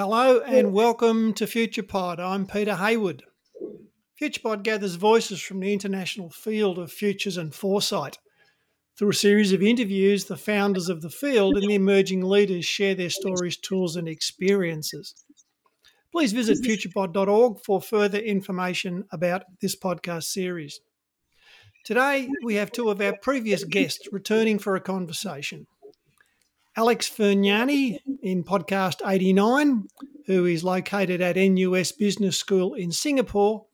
Hello and welcome to FuturePod. I'm Peter Hayward. FuturePod gathers voices from the international field of futures and foresight. Through a series of interviews, the founders of the field and the emerging leaders share their stories, tools, and experiences. Please visit futurepod.org for further information about this podcast series. Today, we have two of our previous guests returning for a conversation. Alex Fergnani in podcast 89, who is located at NUS Business School in Singapore,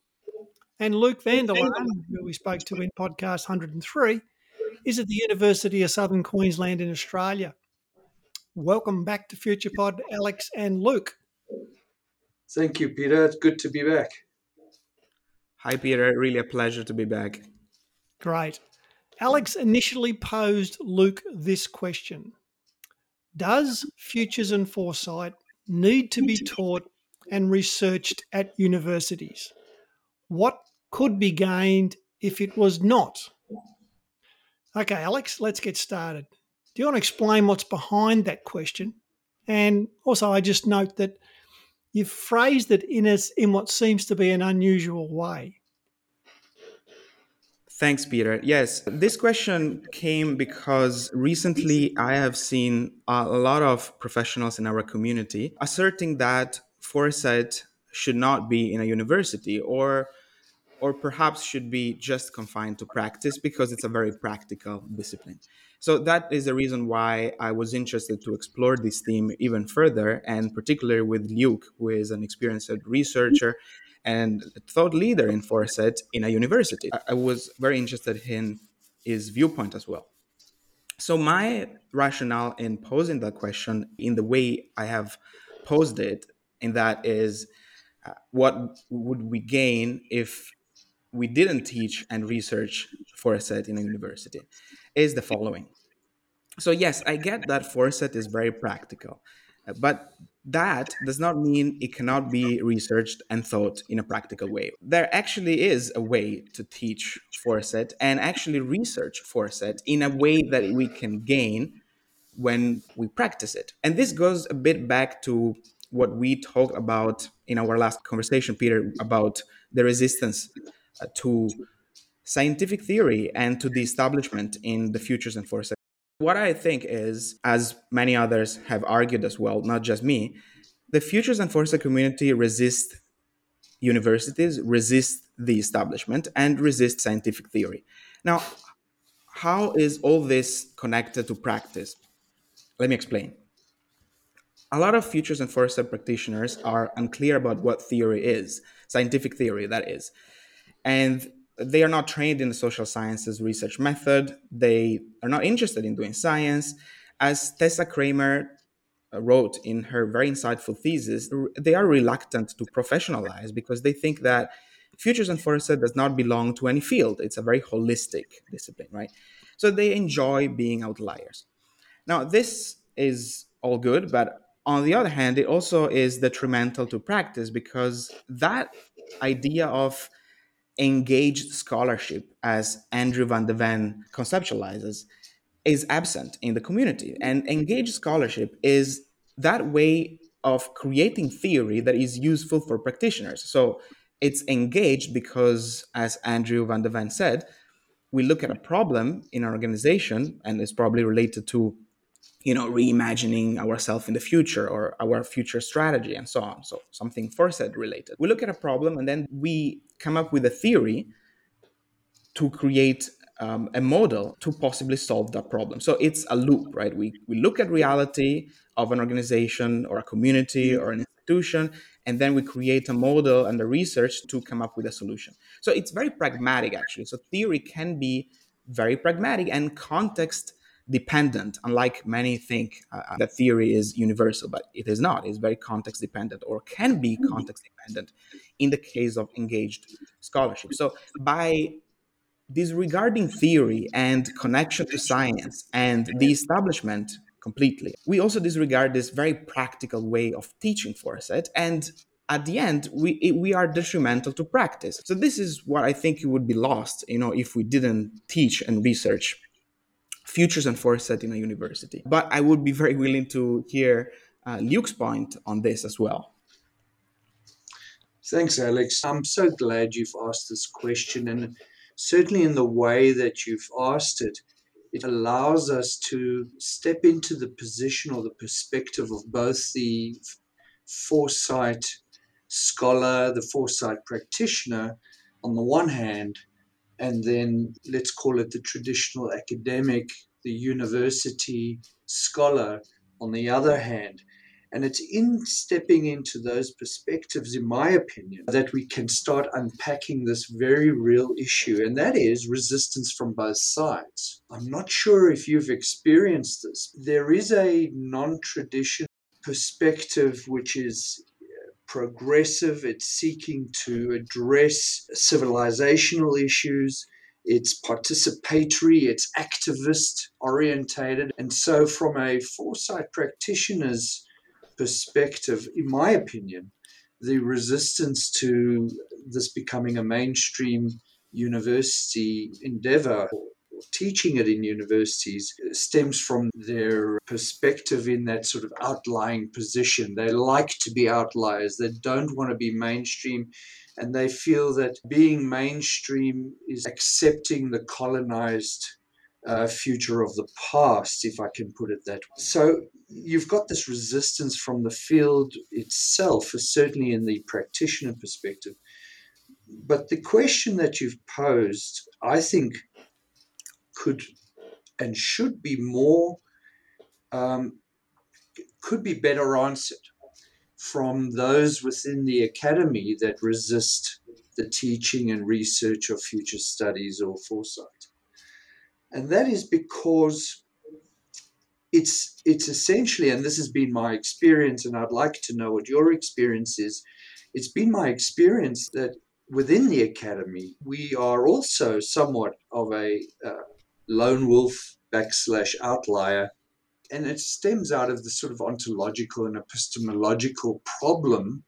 and Luke van der Laan, who we spoke to in podcast 103, is at the University of Southern Queensland in Australia. Welcome back to FuturePod, Alex and Luke. Thank you, Peter. It's good to be back. Hi, Peter. Really a pleasure to be back. Great. Alex initially posed Luke this question does futures and foresight need to be taught and researched at universities? What could be gained if it was not? Okay, Alex, let's get started. Do you want to explain what's behind that question? And also, I just note that you've phrased it in, a, in what seems to be an unusual way. Thanks, Peter. Yes, this question came because recently I have seen a lot of professionals in our community asserting that foresight should not be in a university or or perhaps should be just confined to practice because it's a very practical discipline. So that is the reason why I was interested to explore this theme even further, and particularly with Luke, who is an experienced researcher and thought leader in foresight in a university. I was very interested in his viewpoint as well. So my rationale in posing that question in the way I have posed it, and that is, uh, what would we gain if we didn't teach and research foresight in a university? Is the following. So yes, I get that foresight is very practical, but that does not mean it cannot be researched and thought in a practical way. There actually is a way to teach foresight and actually research foresight in a way that we can gain when we practice it. And this goes a bit back to what we talked about in our last conversation, Peter, about the resistance uh, to scientific theory and to the establishment in the futures and foresight what I think is, as many others have argued as well, not just me, the futures and foresight community resist universities, resist the establishment, and resist scientific theory. Now, how is all this connected to practice? Let me explain. A lot of futures and foresight practitioners are unclear about what theory is, scientific theory, that is. And they are not trained in the social sciences research method. They are not interested in doing science. As Tessa Kramer uh, wrote in her very insightful thesis, they are reluctant to professionalize because they think that futures and foresight does not belong to any field. It's a very holistic discipline, right? So they enjoy being outliers. Now, this is all good, but on the other hand, it also is detrimental to practice because that idea of engaged scholarship, as Andrew van de Ven conceptualizes, is absent in the community. And engaged scholarship is that way of creating theory that is useful for practitioners. So it's engaged because, as Andrew van de Ven said, we look at a problem in an organization, and it's probably related to you know reimagining ourselves in the future or our future strategy and so on. So something foresight related. We look at a problem and then we come up with a theory to create um, a model to possibly solve that problem. So it's a loop right? We, we look at reality of an organization or a community or an institution and then we create a model and the research to come up with a solution. So it's very pragmatic actually. So theory can be very pragmatic and context dependent, unlike many think uh, uh, that theory is universal, but it is not. It's very context dependent or can be mm-hmm. context dependent in the case of engaged scholarship. So, by disregarding theory and connection to science and the establishment completely, we also disregard this very practical way of teaching foresight. And at the end, we we are detrimental to practice. So this is what I think would be lost, you know, if we didn't teach and research futures and foresight in a university. But I would be very willing to hear uh, Luke's point on this as well. Thanks, Alex. I'm so glad you've asked this question. And certainly in the way that you've asked it, it allows us to step into the position or the perspective of both the foresight scholar, the foresight practitioner on the one hand, and then let's call it the traditional academic, the university scholar on the other hand. And it's in stepping into those perspectives, in my opinion, that we can start unpacking this very real issue, and that is resistance from both sides. I'm not sure if you've experienced this. There is a non traditional perspective which is progressive, it's seeking to address civilizational issues it's participatory, it's activist orientated. And so, from a foresight practitioner's perspective, in my opinion, the resistance to this becoming a mainstream university endeavor teaching it in universities stems from their perspective in that sort of outlying position. They like to be outliers, they don't want to be mainstream, and they feel that being mainstream is accepting the colonized uh, future of the past, if I can put it that way. So you've got this resistance from the field itself, certainly in the practitioner perspective. But the question that you've posed, I think, could and should be more, um, could be better answered from those within the academy that resist the teaching and research of future studies or foresight. And that is because it's it's essentially, and this has been my experience, and I'd like to know what your experience is. It's been my experience that within the academy, we are also somewhat of a uh, lone wolf backslash outlier. And it stems out of the sort of ontological and epistemological problem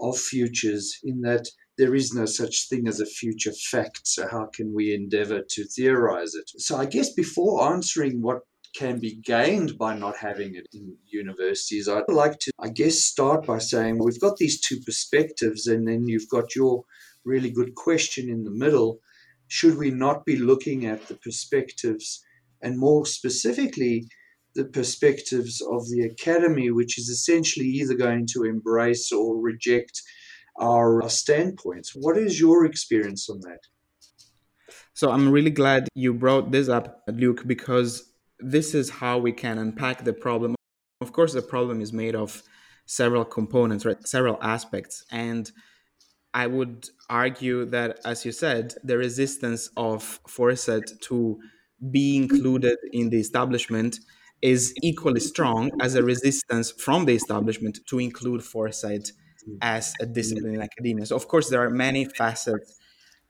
of futures, in that there is no such thing as a future fact. So, how can we endeavor to theorize it? So, I guess before answering what can be gained by not having it in universities, I'd like to, I guess, start by saying we've got these two perspectives, and then you've got your really good question in the middle should we not be looking at the perspectives and more specifically the perspectives of the academy, which is essentially either going to embrace or reject our uh, standpoints? What is your experience on that? So I'm really glad you brought this up, Luke, because this is how we can unpack the problem. Of course, the problem is made of several components, right? Several aspects. And I would argue that, as you said, the resistance of Foresight to be included in the establishment is equally strong as a resistance from the establishment to include Foresight as a discipline in academia. So, of course, there are many facets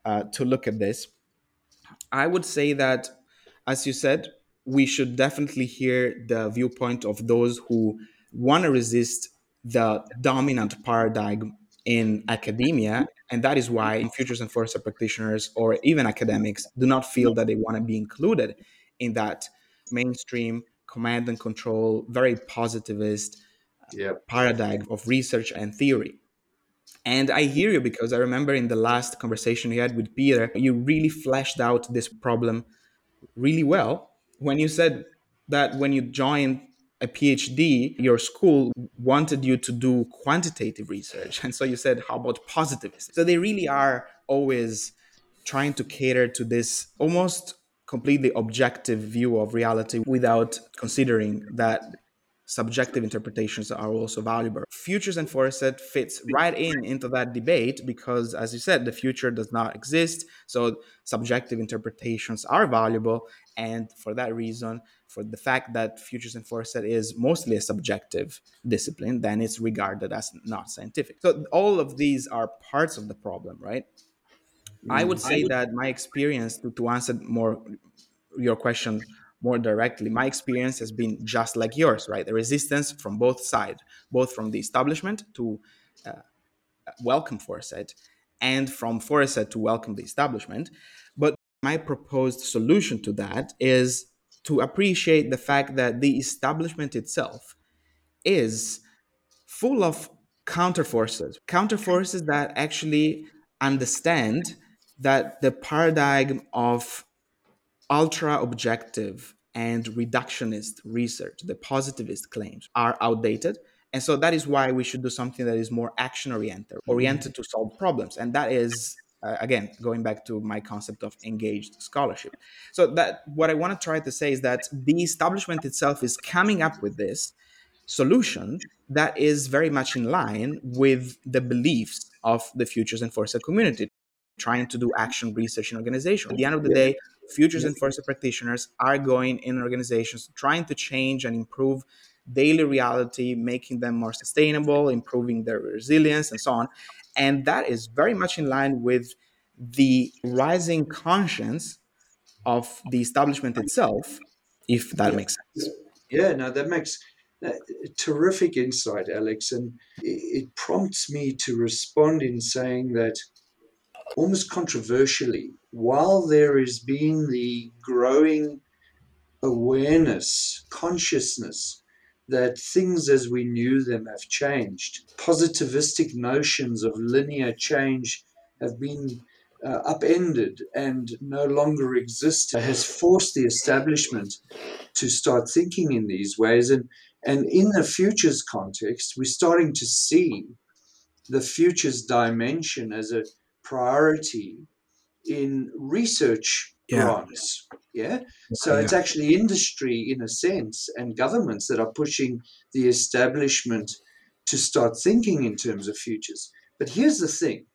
uh, to look at this. I would say that, as you said, we should definitely hear the viewpoint of those who want to resist the dominant paradigm in academia and that is why futures and foresight practitioners or even academics do not feel that they want to be included in that mainstream command and control very positivist uh, yep. paradigm of research and theory and i hear you because i remember in the last conversation you had with peter you really fleshed out this problem really well when you said that when you joined a PhD, your school wanted you to do quantitative research. And so you said, how about positivism? So they really are always trying to cater to this almost completely objective view of reality without considering that subjective interpretations are also valuable. Futures and foresight fits right in into that debate because, as you said, the future does not exist. So subjective interpretations are valuable. And for that reason, for the fact that futures and foresight is mostly a subjective discipline, then it's regarded as not scientific. So all of these are parts of the problem, right? I would mm, say I would... that my experience to, to answer more your question more directly, my experience has been just like yours, right? The resistance from both sides, both from the establishment to uh, welcome foresight and from foresight to welcome the establishment. But my proposed solution to that is to appreciate the fact that the establishment itself is full of counterforces, counterforces that actually understand that the paradigm of ultra objective and reductionist research, the positivist claims, are outdated. And so that is why we should do something that is more action oriented, oriented to solve problems. And that is, uh, again, going back to my concept of engaged scholarship. So that what I want to try to say is that the establishment itself is coming up with this solution that is very much in line with the beliefs of the Futures and Foresight community, trying to do action research in organizations. At the end of the day, Futures and Foresight practitioners are going in organizations trying to change and improve daily reality, making them more sustainable, improving their resilience, and so on. And that is very much in line with the rising conscience of the establishment itself, if that yeah. makes sense. Yeah, no, that makes uh, terrific insight, Alex. And it prompts me to respond in saying that almost controversially, while there has been the growing awareness, consciousness that things as we knew them have changed, positivistic notions of linear change have been uh, upended and no longer exist, has forced the establishment to start thinking in these ways. And, and in the futures context, we're starting to see the futures dimension as a priority in research yeah. grants. Yeah. So yeah. it's actually industry, in a sense, and governments that are pushing the establishment to start thinking in terms of futures. But here's the thing,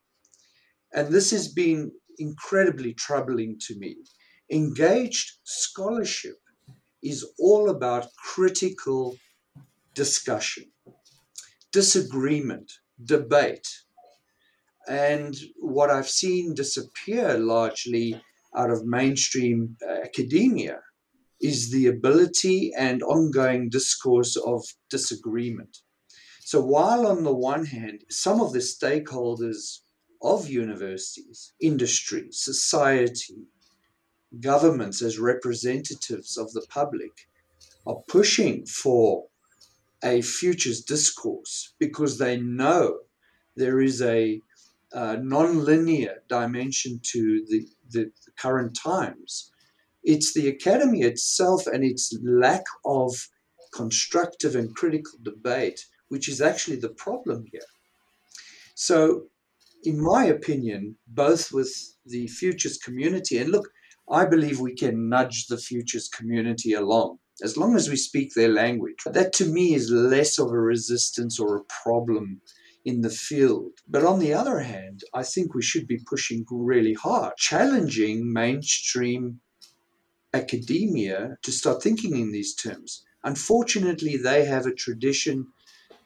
and this has been incredibly troubling to me engaged scholarship is all about critical discussion, disagreement, debate and what I've seen disappear largely out of mainstream uh, academia is the ability and ongoing discourse of disagreement. So, while on the one hand, some of the stakeholders of universities, industry, society, governments as representatives of the public are pushing for a futures discourse because they know there is a uh, non-linear dimension to the, the, the current times. It's the academy itself and its lack of constructive and critical debate, which is actually the problem here. So, in my opinion, both with the futures community, and look, I believe we can nudge the futures community along as long as we speak their language. That to me is less of a resistance or a problem in the field. But on the other hand, I think we should be pushing really hard, challenging mainstream academia to start thinking in these terms. Unfortunately, they have a tradition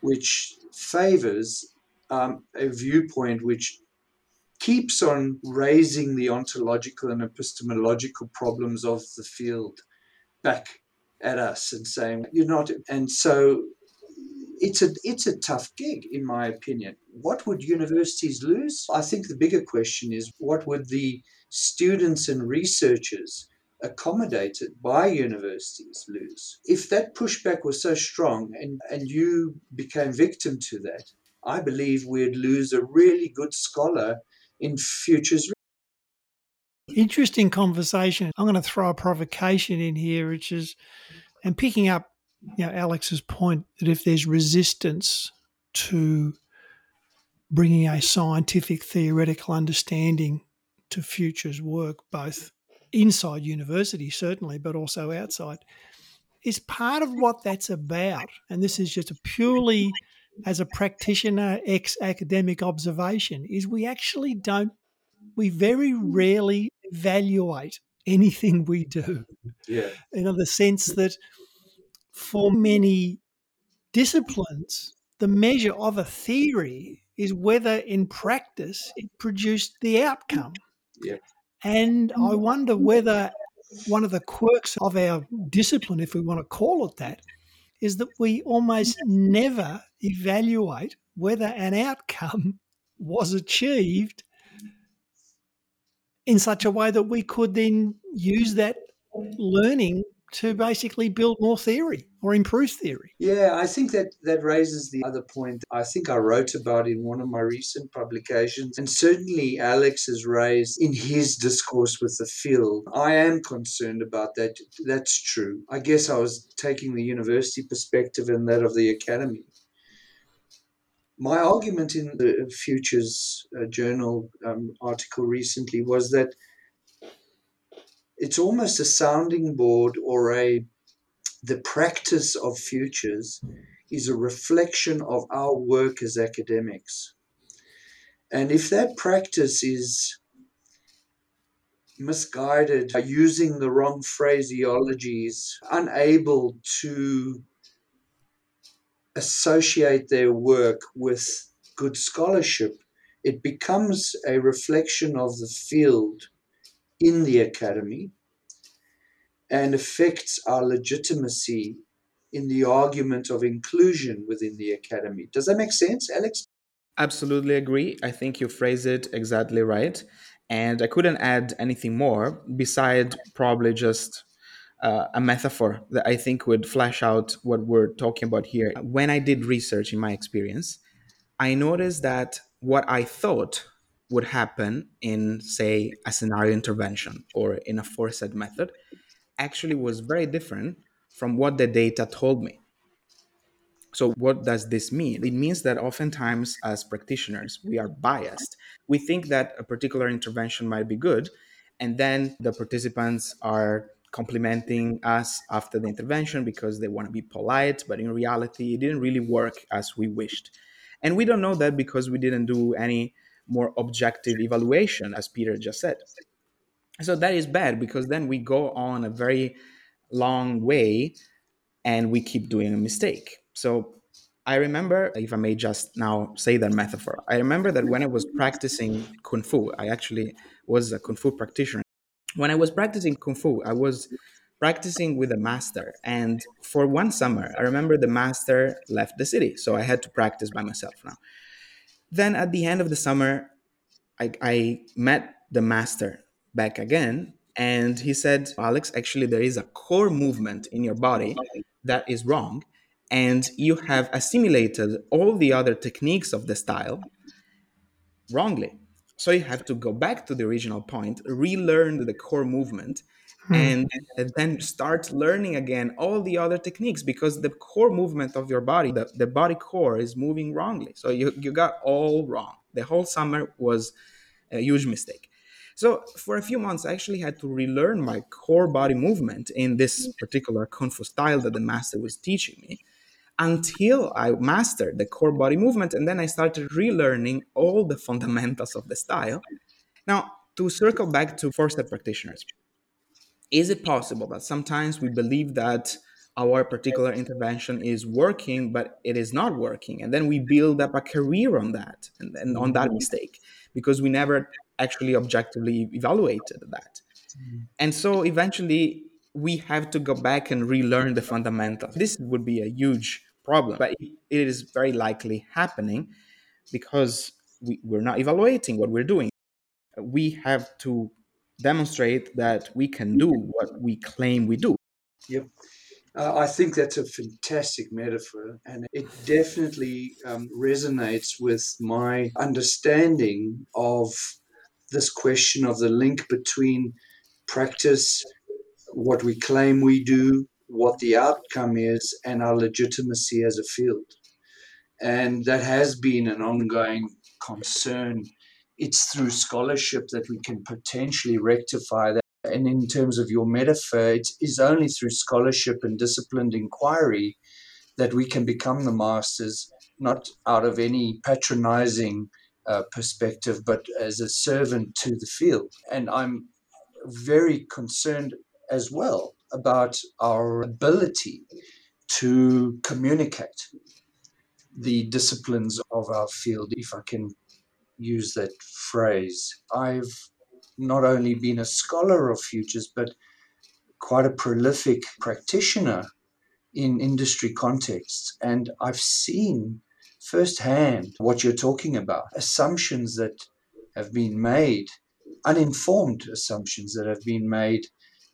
which favors um, a viewpoint which keeps on raising the ontological and epistemological problems of the field back at us and saying you're not and so it's a it's a tough gig in my opinion. What would universities lose? I think the bigger question is what would the students and researchers accommodated by universities lose? If that pushback was so strong and, and you became victim to that, I believe we'd lose a really good scholar in futures. Interesting conversation. I'm going to throw a provocation in here, which is, and picking up you know, Alex's point that if there's resistance to bringing a scientific theoretical understanding to futures work, both inside university, certainly, but also outside, is part of what that's about. And this is just a purely as a practitioner, ex academic observation, is we actually don't, we very rarely evaluate anything we do. Yeah. In the sense that for many disciplines, the measure of a theory is whether in practice it produced the outcome. Yeah. And I wonder whether one of the quirks of our discipline, if we want to call it that, is that we almost never evaluate whether an outcome was achieved in such a way that we could then use that learning to basically build more theory or improve theory. Yeah, I think that that raises the other point I think I wrote about in one of my recent publications, and certainly Alex has raised in his discourse with the field. I am concerned about that. That's true. I guess I was taking the university perspective and that of the academy. My argument in the Futures uh, Journal um, article recently was that it's almost a sounding board or a the practice of futures is a reflection of our work as academics. And if that practice is misguided, using the wrong phraseologies, unable to associate their work with good scholarship, it becomes a reflection of the field in the academy and affects our legitimacy in the argument of inclusion within the academy. Does that make sense, Alex? Absolutely agree. I think you phrase it exactly right. And I couldn't add anything more beside probably just uh, a metaphor that I think would flesh out what we're talking about here. When I did research in my experience, I noticed that what I thought would happen in, say, a scenario intervention or in a foresight method actually was very different from what the data told me. So, what does this mean? It means that oftentimes, as practitioners, we are biased. We think that a particular intervention might be good, and then the participants are complimenting us after the intervention because they want to be polite, but in reality, it didn't really work as we wished. And we don't know that because we didn't do any more objective evaluation, as Peter just said. So that is bad because then we go on a very long way and we keep doing a mistake. So I remember, if I may just now say that metaphor, I remember that when I was practicing Kung Fu, I actually was a Kung Fu practitioner. When I was practicing Kung Fu, I was practicing with a master. And for one summer, I remember the master left the city. So I had to practice by myself now. Then at the end of the summer, I, I met the master back again. And he said, Alex, actually, there is a core movement in your body that is wrong. And you have assimilated all the other techniques of the style wrongly. So you have to go back to the original point, relearn the core movement, hmm. and, and then start learning again all the other techniques because the core movement of your body, the, the body core, is moving wrongly. So you, you got all wrong. The whole summer was a huge mistake. So for a few months, I actually had to relearn my core body movement in this particular Kung Fu style that the master was teaching me until I mastered the core body movement. And then I started relearning all the fundamentals of the style. Now, to circle back to foresight practitioners, is it possible that sometimes we believe that our particular intervention is working, but it is not working? And then we build up a career on that and, and on that mistake because we never actually objectively evaluated that. Mm. And so eventually we have to go back and relearn the fundamentals. This would be a huge problem, but it is very likely happening because we, we're not evaluating what we're doing. We have to demonstrate that we can do what we claim we do. Yep. Uh, I think that's a fantastic metaphor, and it definitely um, resonates with my understanding of this question of the link between practice, what we claim we do, what the outcome is, and our legitimacy as a field. And that has been an ongoing concern. It's through scholarship that we can potentially rectify that. And in terms of your metaphor, it is only through scholarship and disciplined inquiry that we can become the masters, not out of any patronizing uh, perspective, but as a servant to the field. And I'm very concerned as well about our ability to communicate the disciplines of our field, if I can use that phrase. I've not only been a scholar of futures, but quite a prolific practitioner in industry contexts. And I've seen firsthand what you're talking about. Assumptions that have been made, uninformed assumptions that have been made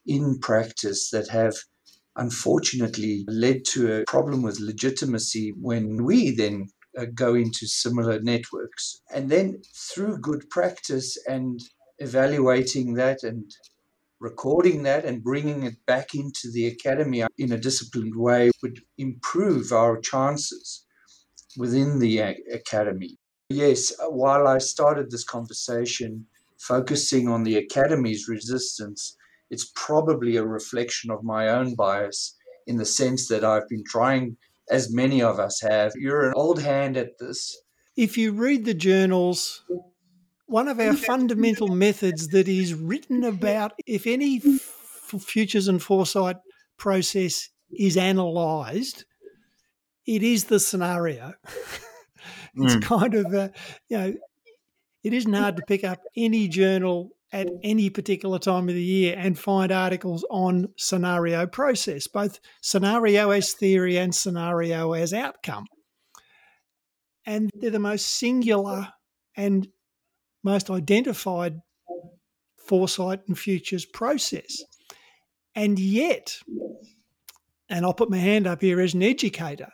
in practice that have unfortunately led to a problem with legitimacy when we then go into similar networks. And then through good practice and evaluating that and recording that and bringing it back into the academy in a disciplined way would improve our chances within the academy. Yes, uh, while I started this conversation focusing on the academy's resistance, it's probably a reflection of my own bias in the sense that I've been trying, as many of us have. You're an old hand at this. If you read the journals, one of our fundamental methods that is written about if any f- futures and foresight process is analysed, it is the scenario. it's mm. kind of, a, you know, it isn't hard to pick up any journal at any particular time of the year and find articles on scenario process, both scenario as theory and scenario as outcome. And they're the most singular and most identified foresight and futures process. And yet, and I'll put my hand up here as an educator,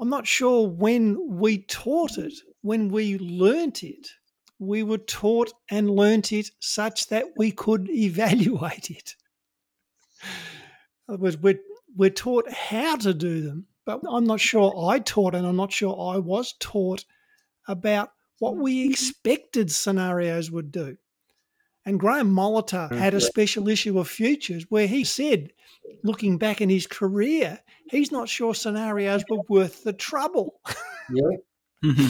I'm not sure when we taught it, when we learnt it, we were taught and learnt it such that we could evaluate it. In other words, we're, we're taught how to do them, but I'm not sure I taught and I'm not sure I was taught about what we expected scenarios would do. And Graham Molitor mm, had a special issue of Futures where he said, looking back in his career, he's not sure scenarios were worth the trouble. Yeah.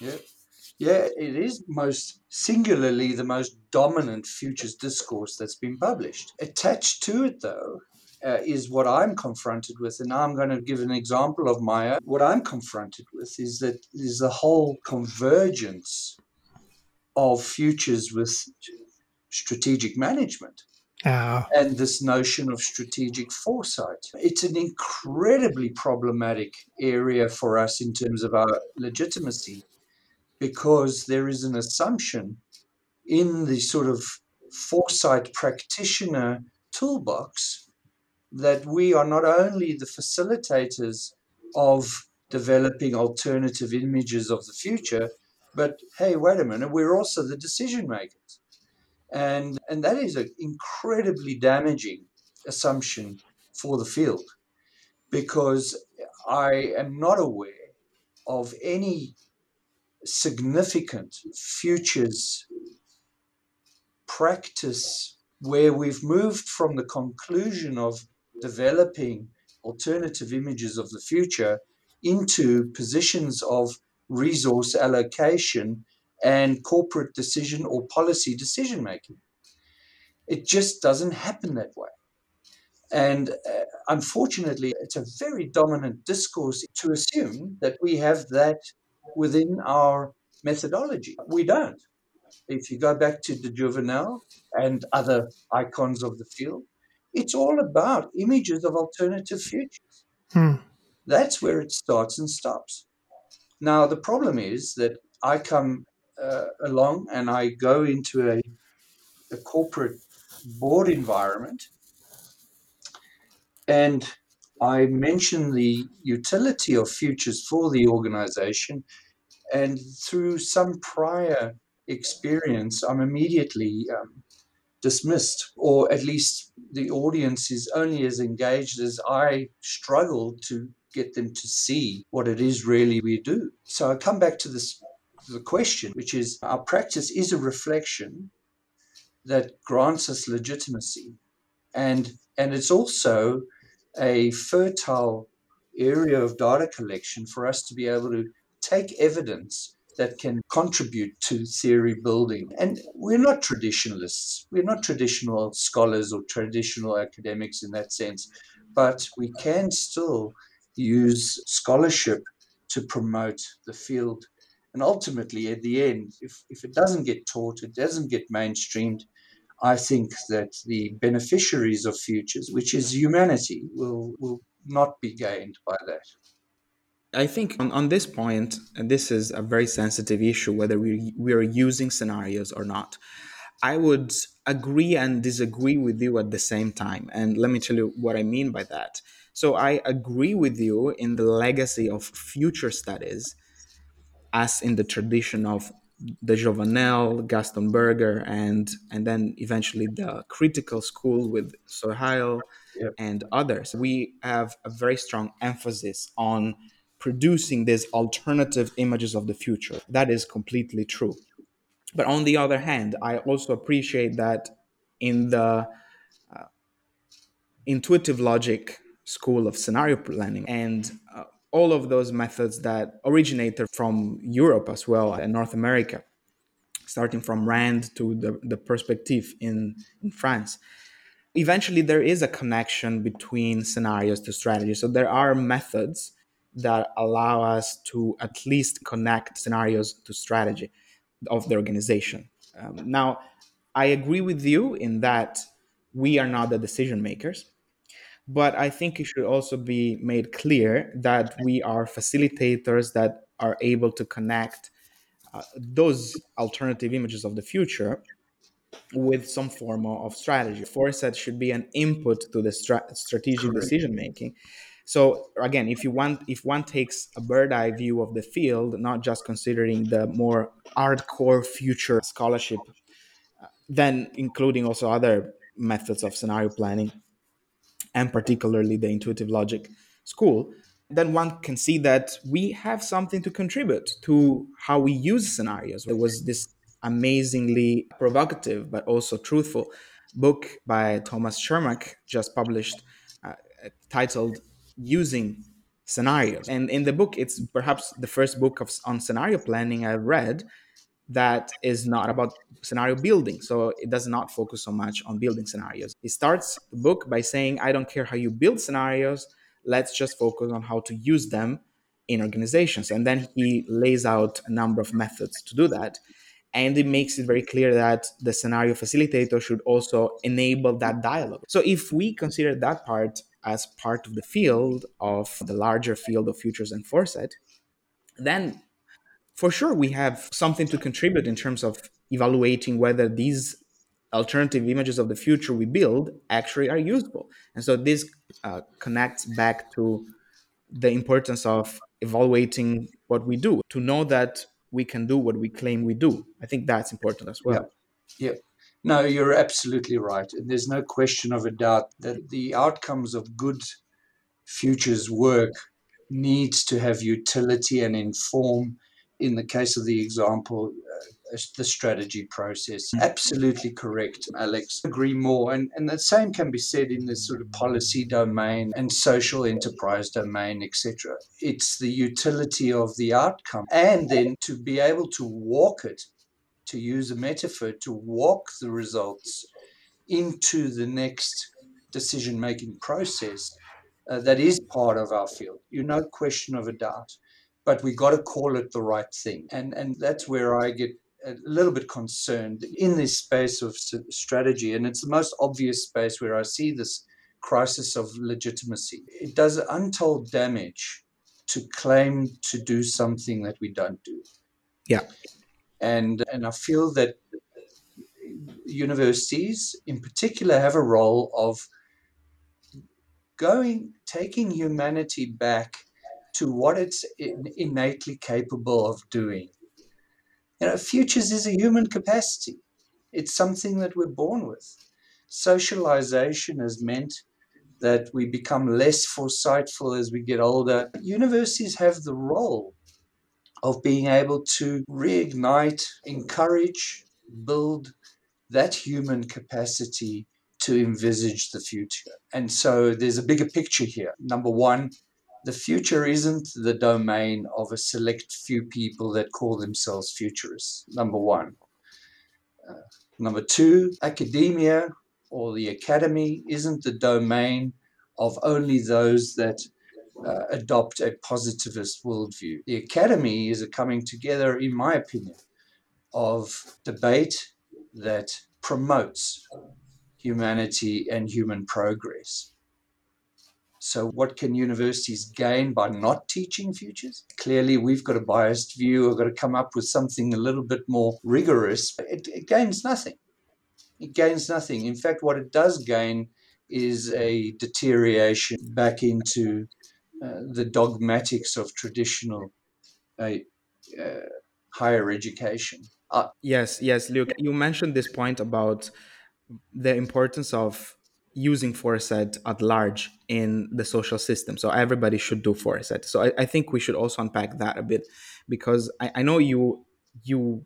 yeah. Yeah, it is most singularly the most dominant futures discourse that's been published. Attached to it, though, uh, is what I'm confronted with. And I'm going to give an example of my What I'm confronted with is that is the whole convergence of futures with strategic management. Oh. And this notion of strategic foresight. It's an incredibly problematic area for us in terms of our legitimacy because there is an assumption in the sort of foresight practitioner toolbox that we are not only the facilitators of developing alternative images of the future, but hey, wait a minute, we're also the decision makers. And, and that is an incredibly damaging assumption for the field because I am not aware of any significant futures practice where we've moved from the conclusion of developing alternative images of the future into positions of resource allocation and corporate decision or policy decision making. It just doesn't happen that way. And uh, unfortunately, it's a very dominant discourse to assume that we have that within our methodology. We don't. If you go back to de Jouvenel and other icons of the field, it's all about images of alternative futures. Hmm. That's where it starts and stops. Now, the problem is that I come uh, along and I go into a, a corporate board environment and I mention the utility of futures for the organization. And through some prior experience, I'm immediately um, dismissed, or at least the audience is only as engaged as I struggle to get them to see what it is really we do. So I come back to this the question, which is our practice is a reflection that grants us legitimacy. And and it's also a fertile area of data collection for us to be able to take evidence that can contribute to theory building. And we're not traditionalists. We're not traditional scholars or traditional academics in that sense, but we can still use scholarship to promote the field. And ultimately, at the end, if, if it doesn't get taught, it doesn't get mainstreamed, I think that the beneficiaries of futures, which is humanity, will, will not be gained by that. I think on, on this point, and this is a very sensitive issue, whether we, we are using scenarios or not. I would agree and disagree with you at the same time. And let me tell you what I mean by that. So I agree with you in the legacy of future studies, as in the tradition of de Jouvenel, Gaston Berger, and and then eventually the critical school with Sohail yep. and others. We have a very strong emphasis on producing these alternative images of the future. That is completely true. But on the other hand, I also appreciate that in the uh, intuitive logic school of scenario planning and all of those methods that originated from Europe as well and North America, starting from Rand to the, the perspective in, in France. Eventually, there is a connection between scenarios to strategy. So, there are methods that allow us to at least connect scenarios to strategy of the organization. Um, now, I agree with you in that we are not the decision makers, but I think it should also be made clear that we are facilitators that are able to connect uh, those alternative images of the future with some form of strategy. Foresight should be an input to the stra- strategic decision making so again, if you want, if one takes a bird eye view of the field, not just considering the more hardcore future scholarship, then including also other methods of scenario planning, and particularly the intuitive logic school, then one can see that we have something to contribute to how we use scenarios. There was this amazingly provocative but also truthful book by Thomas Chermack just published uh, titled using scenarios. And in the book, it's perhaps the first book of, on scenario planning I've read that is not about scenario building. So it does not focus so much on building scenarios. He starts the book by saying, I don't care how you build scenarios, let's just focus on how to use them in organizations. And then he lays out a number of methods to do that. And it makes it very clear that the scenario facilitator should also enable that dialogue. So if we consider that part as part of the field of the larger field of futures and foresight, then for sure we have something to contribute in terms of evaluating whether these alternative images of the future we build actually are useful. And so this uh, connects back to the importance of evaluating what we do to know that we can do what we claim we do. I think that's important as well. Yeah. yeah. No, you're absolutely right. And there's no question of a doubt that the outcomes of good futures work needs to have utility and inform, in the case of the example, uh, the strategy process. Absolutely correct, Alex. Agree more. And, and the same can be said in the sort of policy domain and social enterprise domain, etc. It's the utility of the outcome and then to be able to walk it to use a metaphor, to walk the results into the next decision making process uh, that is part of our field. You no question of a doubt. But we got to call it the right thing. And, and that's where I get a little bit concerned in this space of strategy. And it's the most obvious space where I see this crisis of legitimacy. It does untold damage to claim to do something that we don't do. Yeah and and I feel that universities in particular have a role of going taking humanity back to what it's innately capable of doing you know futures is a human capacity it's something that we're born with socialization has meant that we become less foresightful as we get older universities have the role of being able to reignite, encourage, build that human capacity to envisage the future. And so there's a bigger picture here. Number one, the future isn't the domain of a select few people that call themselves futurists. Number one. Uh, number two, academia or the academy isn't the domain of only those that uh, adopt a positivist worldview. The academy is a coming together, in my opinion, of debate that promotes humanity and human progress. So, what can universities gain by not teaching futures? Clearly, we've got a biased view. We've got to come up with something a little bit more rigorous. It, it gains nothing. it gains nothing. In fact, what it does gain is a deterioration back into uh, the dogmatics of traditional uh, uh, higher education. Uh, yes, yes, Luke, you mentioned this point about the importance of using foresight at large in the social system. So everybody should do foresight. So I, I think we should also unpack that a bit because I, I know you you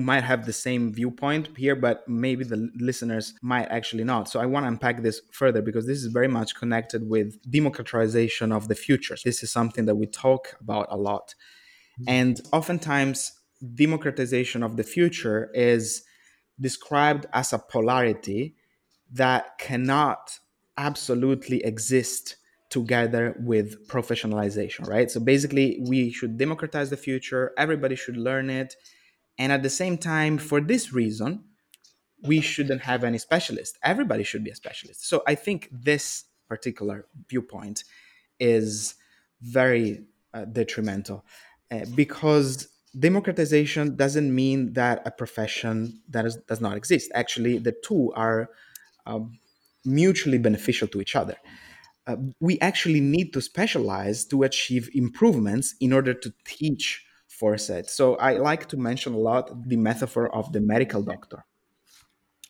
might have the same viewpoint here, but maybe the listeners might actually not. So I want to unpack this further because this is very much connected with democratization of the future. This is something that we talk about a lot. Mm-hmm. And oftentimes, democratization of the future is described as a polarity that cannot absolutely exist together with professionalization, right? So basically, we should democratize the future, everybody should learn it. And at the same time, for this reason, we shouldn't have any specialist. Everybody should be a specialist. So I think this particular viewpoint is very uh, detrimental uh, because democratization doesn't mean that a profession that is, does not exist. Actually, the two are mutually beneficial to each other. Uh, we actually need to specialize to achieve improvements in order to teach foresight. So I like to mention a lot the metaphor of the medical doctor.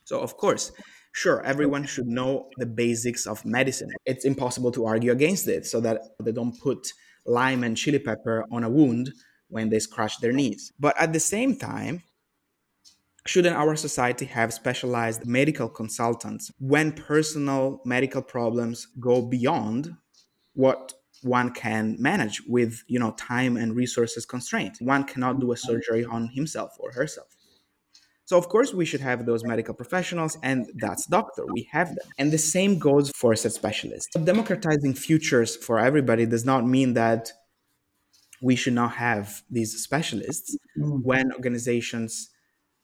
So, of course, sure, everyone should know the basics of medicine. It's impossible to argue against it so that they don't put lime and chili pepper on a wound when they scratch their knees. But at the same time, shouldn't our society have specialized medical consultants when personal medical problems go beyond what one can manage with you know time and resources constraints one cannot do a surgery on himself or herself. So of course we should have those medical professionals and that's doctor we have them. And the same goes for such specialists democratizing futures for everybody does not mean that we should not have these specialists mm. when organizations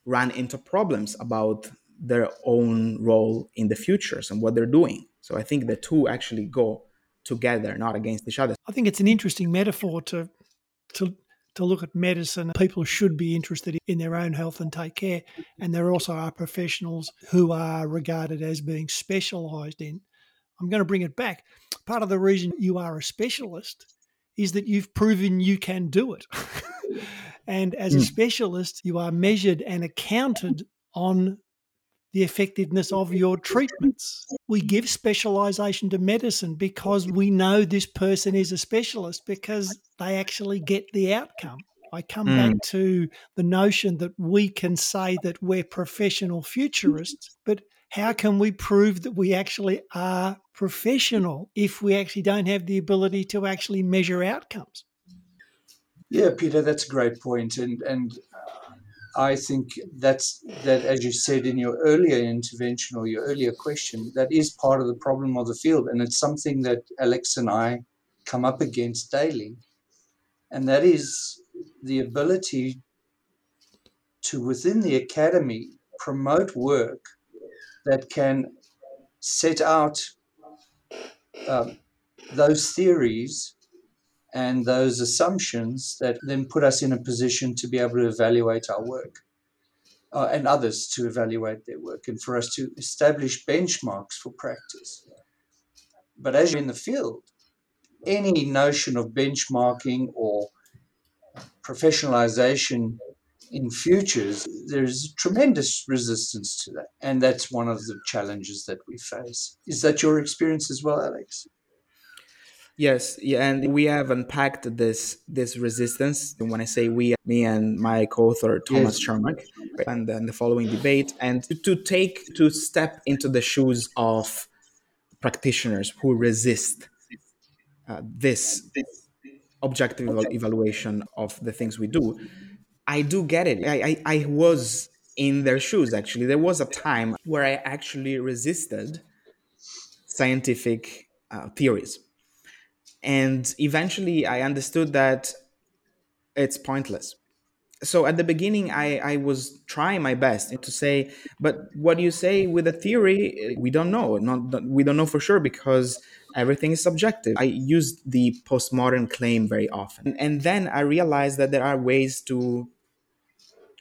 run into problems about their own role in the futures and what they're doing. So I think the two actually go together, not against each other. I think it's an interesting metaphor to to to look at medicine. People should be interested in their own health and take care. And there also are professionals who are regarded as being specialized in. I'm going to bring it back. Part of the reason you are a specialist is that you've proven you can do it. and as a hmm. specialist, you are measured and accounted on the effectiveness of your treatments. We give specialization to medicine because we know this person is a specialist because they actually get the outcome. I come mm. back to the notion that we can say that we're professional futurists, but how can we prove that we actually are professional if we actually don't have the ability to actually measure outcomes? Yeah, Peter, that's a great point, and and I think that's that, as you said in your earlier intervention or your earlier question, that is part of the problem of the field. And it's something that Alex and I come up against daily. And that is the ability to, within the academy, promote work that can set out um, those theories and those assumptions that then put us in a position to be able to evaluate our work uh, and others to evaluate their work and for us to establish benchmarks for practice. But as you're in the field, any notion of benchmarking or professionalization in futures, there's tremendous resistance to that. And that's one of the challenges that we face. Is that your experience as well, Alex? Yes, yeah, and we have unpacked this this resistance. And when I say we, me and my co-author Thomas yes. Chermack, and then the following debate, and to, to take to step into the shoes of practitioners who resist uh, this objective evaluation of the things we do. I do get it. I, I, I was in their shoes actually. There was a time where I actually resisted scientific uh, theories and eventually I understood that it's pointless. So at the beginning, I, I was trying my best to say, but what you say with a theory, we don't know. Not we don't know for sure because everything is subjective. I used the postmodern claim very often, and then I realized that there are ways to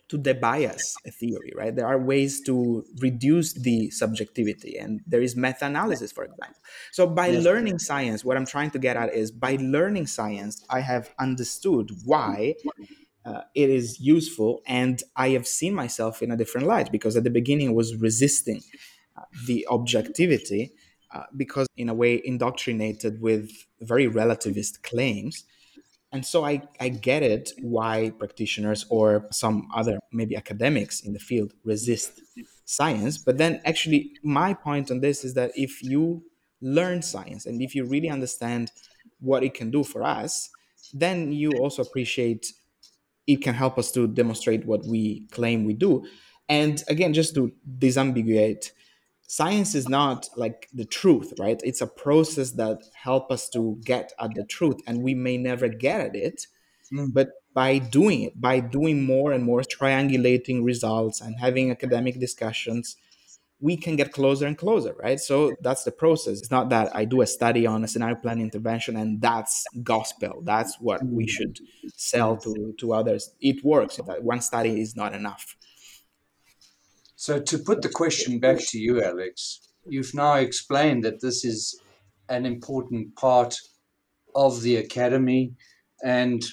to debias a theory, right? There are ways to reduce the subjectivity, and there is meta analysis, for example. So, by yes. learning science, what I'm trying to get at is by learning science, I have understood why uh, it is useful, and I have seen myself in a different light because at the beginning I was resisting uh, the objectivity. Uh, because in a way indoctrinated with very relativist claims and so I, I get it why practitioners or some other maybe academics in the field resist science. But then actually my point on this is that if you learn science and if you really understand what it can do for us, then you also appreciate it can help us to demonstrate what we claim we do. And again, just to disambiguate science is not like the truth right? It's a process that help us to get at the truth and we may never get at it mm. but by doing it by doing more and more triangulating results and having academic discussions we can get closer and closer right? So that's the process. It's not that i do a study on a scenario plan intervention and that's gospel. That's what we should sell to to others. It works one study is not enough so, to put the question back to you, Alex, you've now explained that this is an important part of the academy and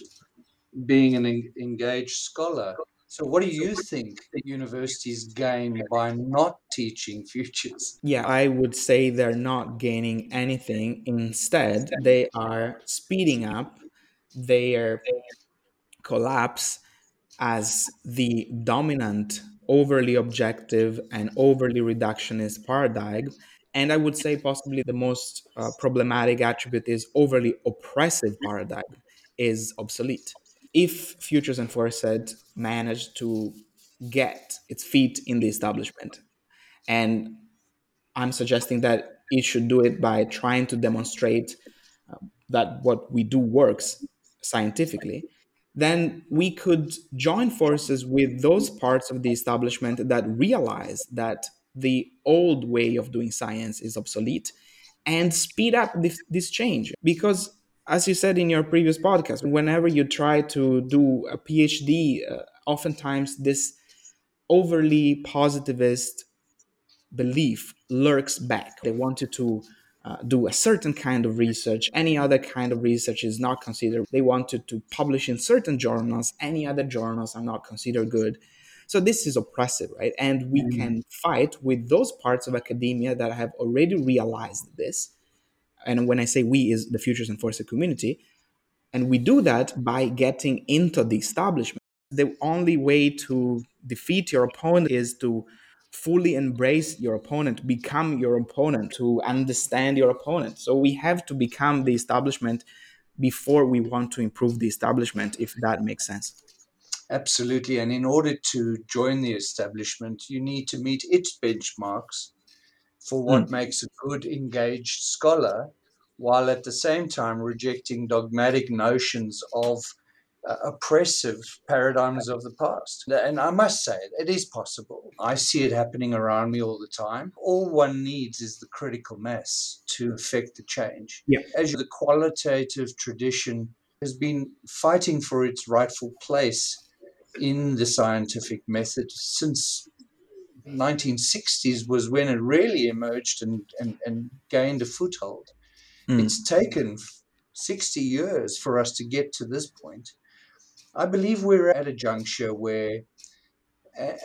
being an engaged scholar. So, what do you think the universities gain by not teaching futures? Yeah, I would say they're not gaining anything. Instead, they are speeding up their collapse as the dominant overly objective and overly reductionist paradigm. And I would say possibly the most uh, problematic attribute is overly oppressive paradigm is obsolete. If Futures and Foresight manage to get its feet in the establishment, and I'm suggesting that it should do it by trying to demonstrate uh, that what we do works scientifically, then we could join forces with those parts of the establishment that realize that the old way of doing science is obsolete and speed up this, this change. Because, as you said in your previous podcast, whenever you try to do a PhD, uh, oftentimes this overly positivist belief lurks back. They want you to uh, do a certain kind of research. Any other kind of research is not considered. They wanted to publish in certain journals. Any other journals are not considered good. So this is oppressive, right? And we mm. can fight with those parts of academia that have already realized this. And when I say we, is the Futures and Foresight community. And we do that by getting into the establishment. The only way to defeat your opponent is to fully embrace your opponent, become your opponent, to understand your opponent. So we have to become the establishment before we want to improve the establishment, if that makes sense. Absolutely. And in order to join the establishment, you need to meet its benchmarks for what mm. makes a good engaged scholar, while at the same time rejecting dogmatic notions of uh, oppressive paradigms of the past. And I must say, it is possible. I see it happening around me all the time. All one needs is the critical mass to affect the change. Yeah. As the qualitative tradition has been fighting for its rightful place in the scientific method since 1960s was when it really emerged and, and, and gained a foothold. Mm. It's taken 60 years for us to get to this point. I believe we're at a juncture where,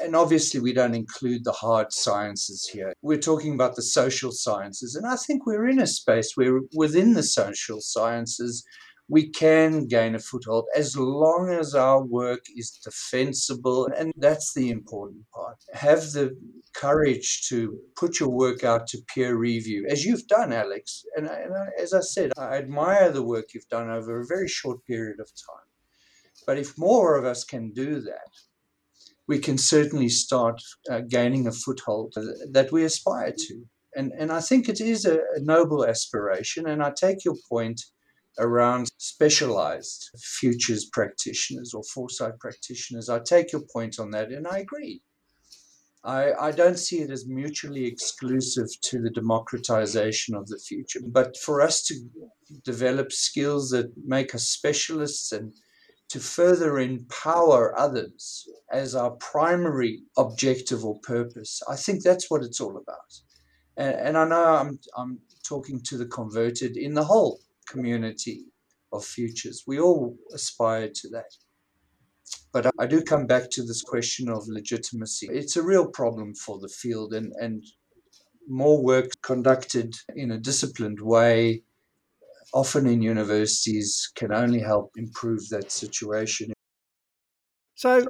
and obviously we don't include the hard sciences here. We're talking about the social sciences. And I think we're in a space where within the social sciences, we can gain a foothold as long as our work is defensible. And that's the important part. Have the courage to put your work out to peer review, as you've done, Alex. And, and as I said, I admire the work you've done over a very short period of time. But if more of us can do that, we can certainly start uh, gaining a foothold that we aspire to. And, and I think it is a, a noble aspiration. And I take your point around specialized futures practitioners or foresight practitioners. I take your point on that, and I agree. I, I don't see it as mutually exclusive to the democratization of the future. But for us to develop skills that make us specialists and to further empower others as our primary objective or purpose. I think that's what it's all about. And, and I know I'm, I'm talking to the converted in the whole community of futures. We all aspire to that. But I do come back to this question of legitimacy. It's a real problem for the field, and, and more work conducted in a disciplined way, often in universities, can only help improve that situation. So,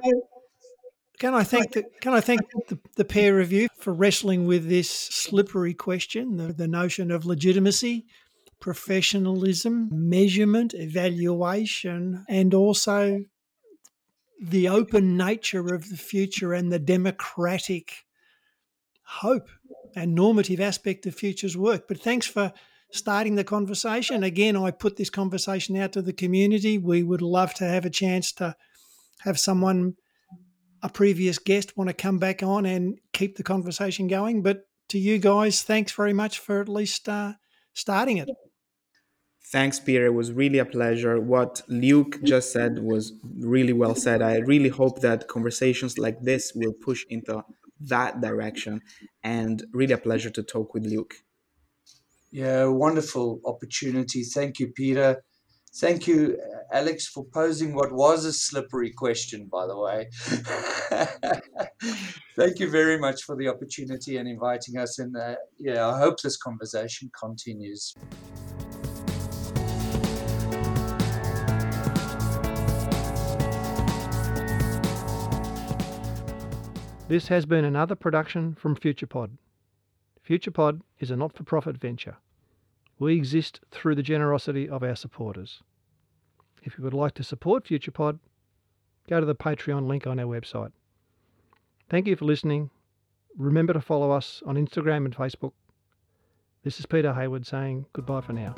can I thank the can I thank the, the peer review for wrestling with this slippery question, the, the notion of legitimacy, professionalism, measurement, evaluation, and also the open nature of the future and the democratic hope and normative aspect of futures work. But thanks for starting the conversation. Again, I put this conversation out to the community. We would love to have a chance to have someone, a previous guest, want to come back on and keep the conversation going. But to you guys, thanks very much for at least uh, starting it. Thanks, Peter. It was really a pleasure. What Luke just said was really well said. I really hope that conversations like this will push into that direction and really a pleasure to talk with Luke. Yeah, wonderful opportunity. Thank you, Peter. Thank you, Alex, for posing what was a slippery question, by the way. Thank you very much for the opportunity and inviting us. And uh, yeah, I hope this conversation continues. This has been another production from FuturePod. FuturePod is a not for profit venture. We exist through the generosity of our supporters. If you would like to support FuturePod, go to the Patreon link on our website. Thank you for listening. Remember to follow us on Instagram and Facebook. This is Peter Hayward saying goodbye for now.